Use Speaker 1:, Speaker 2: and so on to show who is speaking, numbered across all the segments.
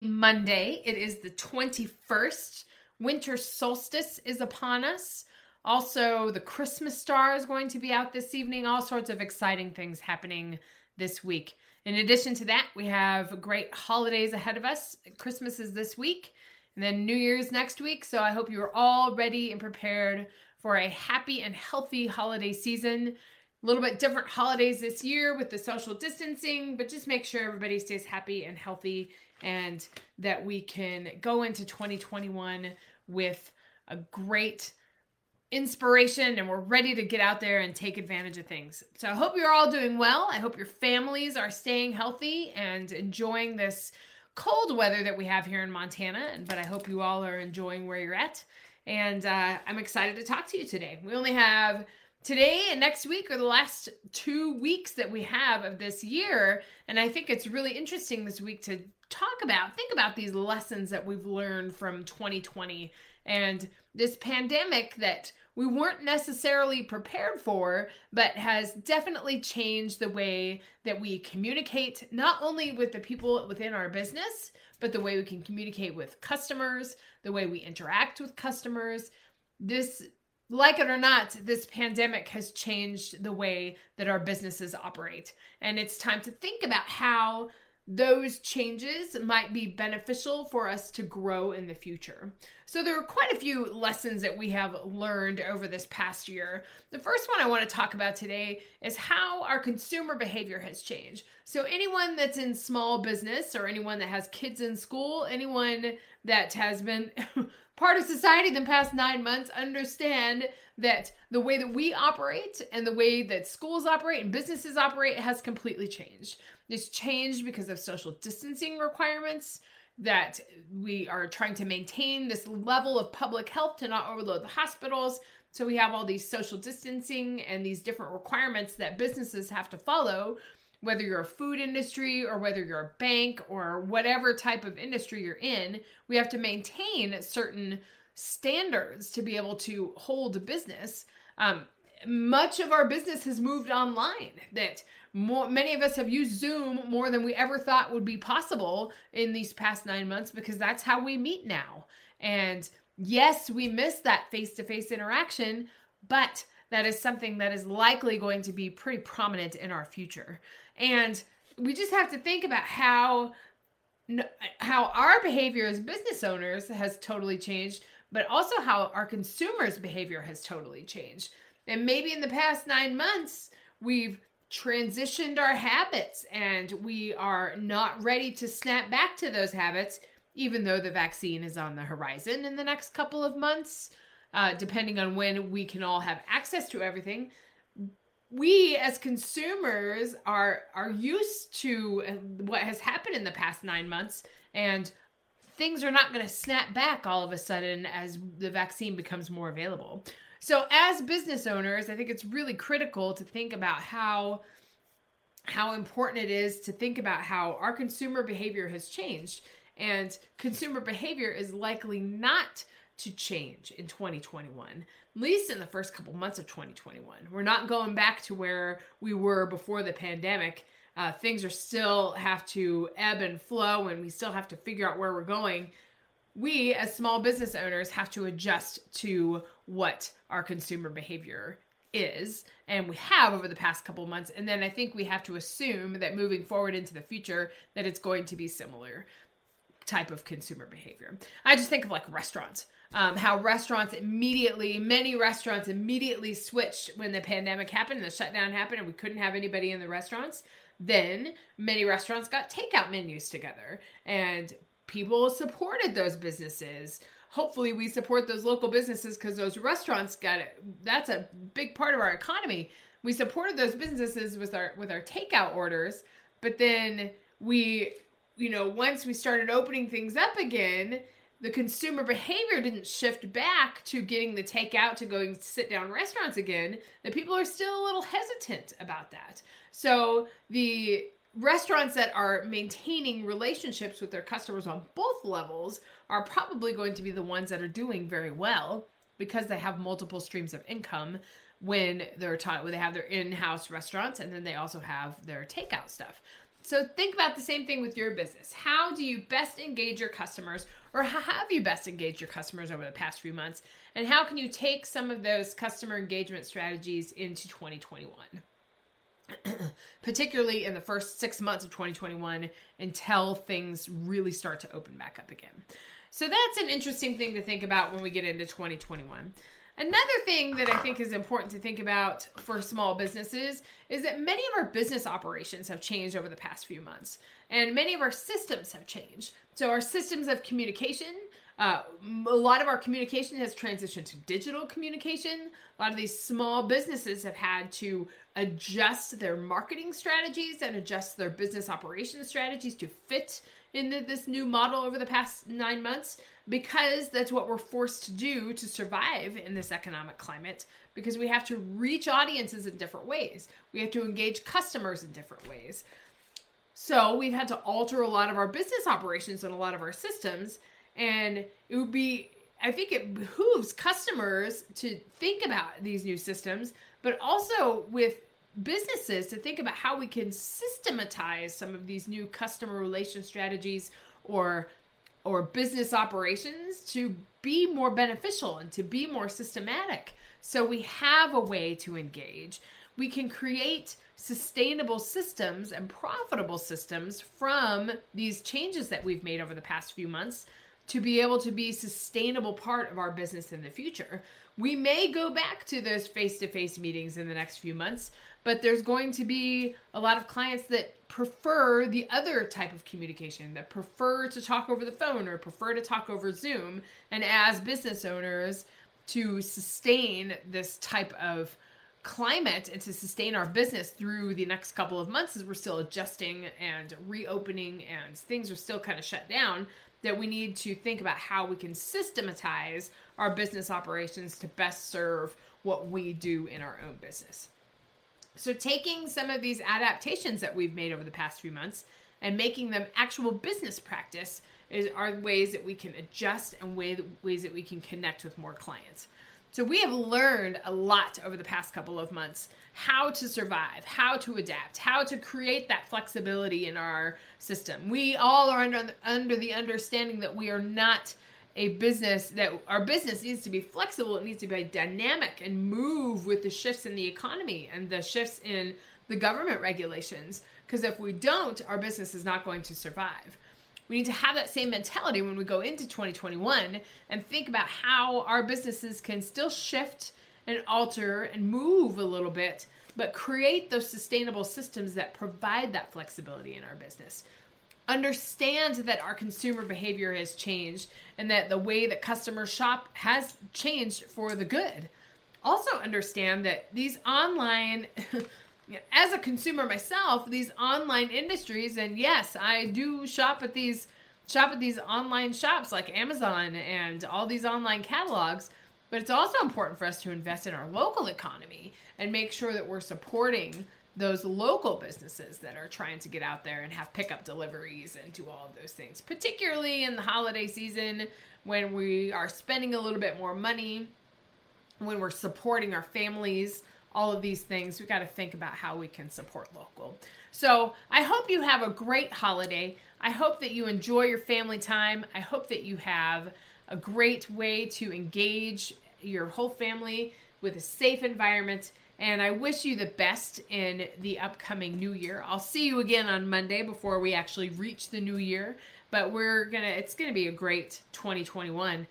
Speaker 1: Monday. It is the 21st. Winter solstice is upon us. Also, the Christmas star is going to be out this evening. All sorts of exciting things happening this week. In addition to that, we have great holidays ahead of us. Christmas is this week, and then New Year's next week. So I hope you are all ready and prepared for a happy and healthy holiday season. A little bit different holidays this year with the social distancing, but just make sure everybody stays happy and healthy and that we can go into 2021 with a great inspiration and we're ready to get out there and take advantage of things. So I hope you're all doing well. I hope your families are staying healthy and enjoying this cold weather that we have here in Montana. But I hope you all are enjoying where you're at. And uh, I'm excited to talk to you today. We only have today and next week are the last two weeks that we have of this year. And I think it's really interesting this week to talk about, think about these lessons that we've learned from 2020 and this pandemic that we weren't necessarily prepared for, but has definitely changed the way that we communicate, not only with the people within our business, but the way we can communicate with customers, the way we interact with customers. This, like it or not, this pandemic has changed the way that our businesses operate. And it's time to think about how those changes might be beneficial for us to grow in the future. So, there are quite a few lessons that we have learned over this past year. The first one I want to talk about today is how our consumer behavior has changed. So, anyone that's in small business or anyone that has kids in school, anyone that has been part of society the past nine months, understand that the way that we operate and the way that schools operate and businesses operate has completely changed. It's changed because of social distancing requirements that we are trying to maintain this level of public health to not overload the hospitals. So we have all these social distancing and these different requirements that businesses have to follow, whether you're a food industry or whether you're a bank or whatever type of industry you're in, we have to maintain certain standards to be able to hold a business. Um, much of our business has moved online that more many of us have used zoom more than we ever thought would be possible in these past nine months because that's how we meet now and yes we miss that face-to-face interaction but that is something that is likely going to be pretty prominent in our future and we just have to think about how how our behavior as business owners has totally changed but also how our consumers behavior has totally changed and maybe in the past nine months, we've transitioned our habits and we are not ready to snap back to those habits, even though the vaccine is on the horizon in the next couple of months, uh, depending on when we can all have access to everything. We as consumers are are used to what has happened in the past nine months, and things are not going to snap back all of a sudden as the vaccine becomes more available. So as business owners, I think it's really critical to think about how how important it is to think about how our consumer behavior has changed and consumer behavior is likely not to change in 2021 at least in the first couple months of 2021 we're not going back to where we were before the pandemic. Uh, things are still have to ebb and flow and we still have to figure out where we're going. We as small business owners have to adjust to what our consumer behavior is and we have over the past couple months and then i think we have to assume that moving forward into the future that it's going to be similar type of consumer behavior. I just think of like restaurants um, how restaurants immediately many restaurants immediately switched when the pandemic happened and the shutdown happened and we couldn't have anybody in the restaurants. Then many restaurants got takeout menus together and people supported those businesses. Hopefully we support those local businesses because those restaurants got it. That's a big part of our economy. We supported those businesses with our with our takeout orders but then we you know once we started opening things up again the consumer behavior didn't shift back to getting the takeout to going to sit down restaurants again the people are still a little hesitant about that. So the restaurants that are maintaining relationships with their customers on both levels are probably going to be the ones that are doing very well because they have multiple streams of income when they're taught when they have their in-house restaurants and then they also have their takeout stuff So think about the same thing with your business. How do you best engage your customers, or how have you best engaged your customers over the past few months? And how can you take some of those customer engagement strategies into 2021? particularly in the first six months of 2021 until things really start to open back up again. So that's an interesting thing to think about when we get into 2021. Another thing that I think is important to think about for small businesses is that many of our business operations have changed over the past few months, and many of our systems have changed. So, our systems of communication, uh, a lot of our communication has transitioned to digital communication. A lot of these small businesses have had to adjust their marketing strategies and adjust their business operations strategies to fit into this new model over the past nine months because that's what we're forced to do to survive in this economic climate because we have to reach audiences in different ways. We have to engage customers in different ways. So we've had to alter a lot of our business operations and a lot of our systems. And it would be, I think it behooves customers to think about these new systems, but also with businesses to think about how we can systematize some of these new customer relation strategies or or business operations to be more beneficial and to be more systematic. So we have a way to engage. We can create sustainable systems and profitable systems from these changes that we've made over the past few months to be able to be sustainable part of our business in the future. We may go back to those face-to-face meetings in the next few months, but there's going to be a lot of clients that prefer the other type of communication that prefer to talk over the phone or prefer to talk over Zoom. And as business owners, to sustain this type of climate and to sustain our business through the next couple of months as we're still adjusting and reopening and things are still kind of shut down that we need to think about how we can systematize our business operations to best serve what we do in our own business. So, taking some of these adaptations that we've made over the past few months and making them actual business practice is are ways that we can adjust and way, ways that we can connect with more clients. So, we have learned a lot over the past couple of months how to survive, how to adapt, how to create that flexibility in our system. We all are under, under the understanding that we are not a business that our business needs to be flexible. It needs to be dynamic and move with the shifts in the economy and the shifts in the government regulations. Because if we don't our business is not going to survive. We need to have that same mentality when we go into 2021 and think about how our businesses can still shift and alter and move a little bit but create those sustainable systems that provide that flexibility in our business understand that our consumer behavior has changed and that the way that customers shop has changed for the good. Also, understand that these online, as a consumer myself, these online industries, and yes, I do shop at these shop at these online shops like Amazon and all these online catalogs. But it's also important for us to invest in our local economy and make sure that we're supporting those local businesses that are trying to get out there and have pickup deliveries and do all of those things, particularly in the holiday season when we are spending a little bit more money, when we're supporting our families, all of these things, we got to think about how we can support local. So I hope you have a great holiday. I hope that you enjoy your family time. I hope that you have a great way to engage your whole family with a safe environment and I wish you the best in the upcoming new year. I'll see you again on Monday before we actually reach the new year. But we're going to, it's going to be a great 2021.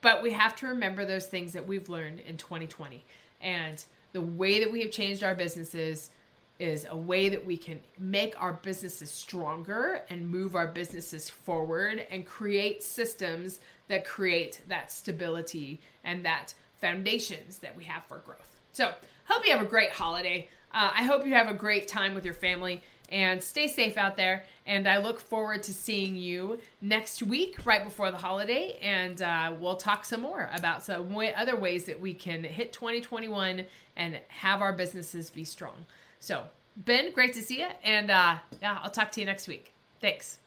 Speaker 1: But we have to remember those things that we've learned in 2020. And the way that we have changed our businesses is a way that we can make our businesses stronger and move our businesses forward and create systems that create that stability and that foundations that we have for growth. So, hope you have a great holiday. Uh, I hope you have a great time with your family and stay safe out there. And I look forward to seeing you next week, right before the holiday. And uh, we'll talk some more about some way, other ways that we can hit 2021 and have our businesses be strong. So, Ben, great to see you. And uh, yeah, I'll talk to you next week. Thanks.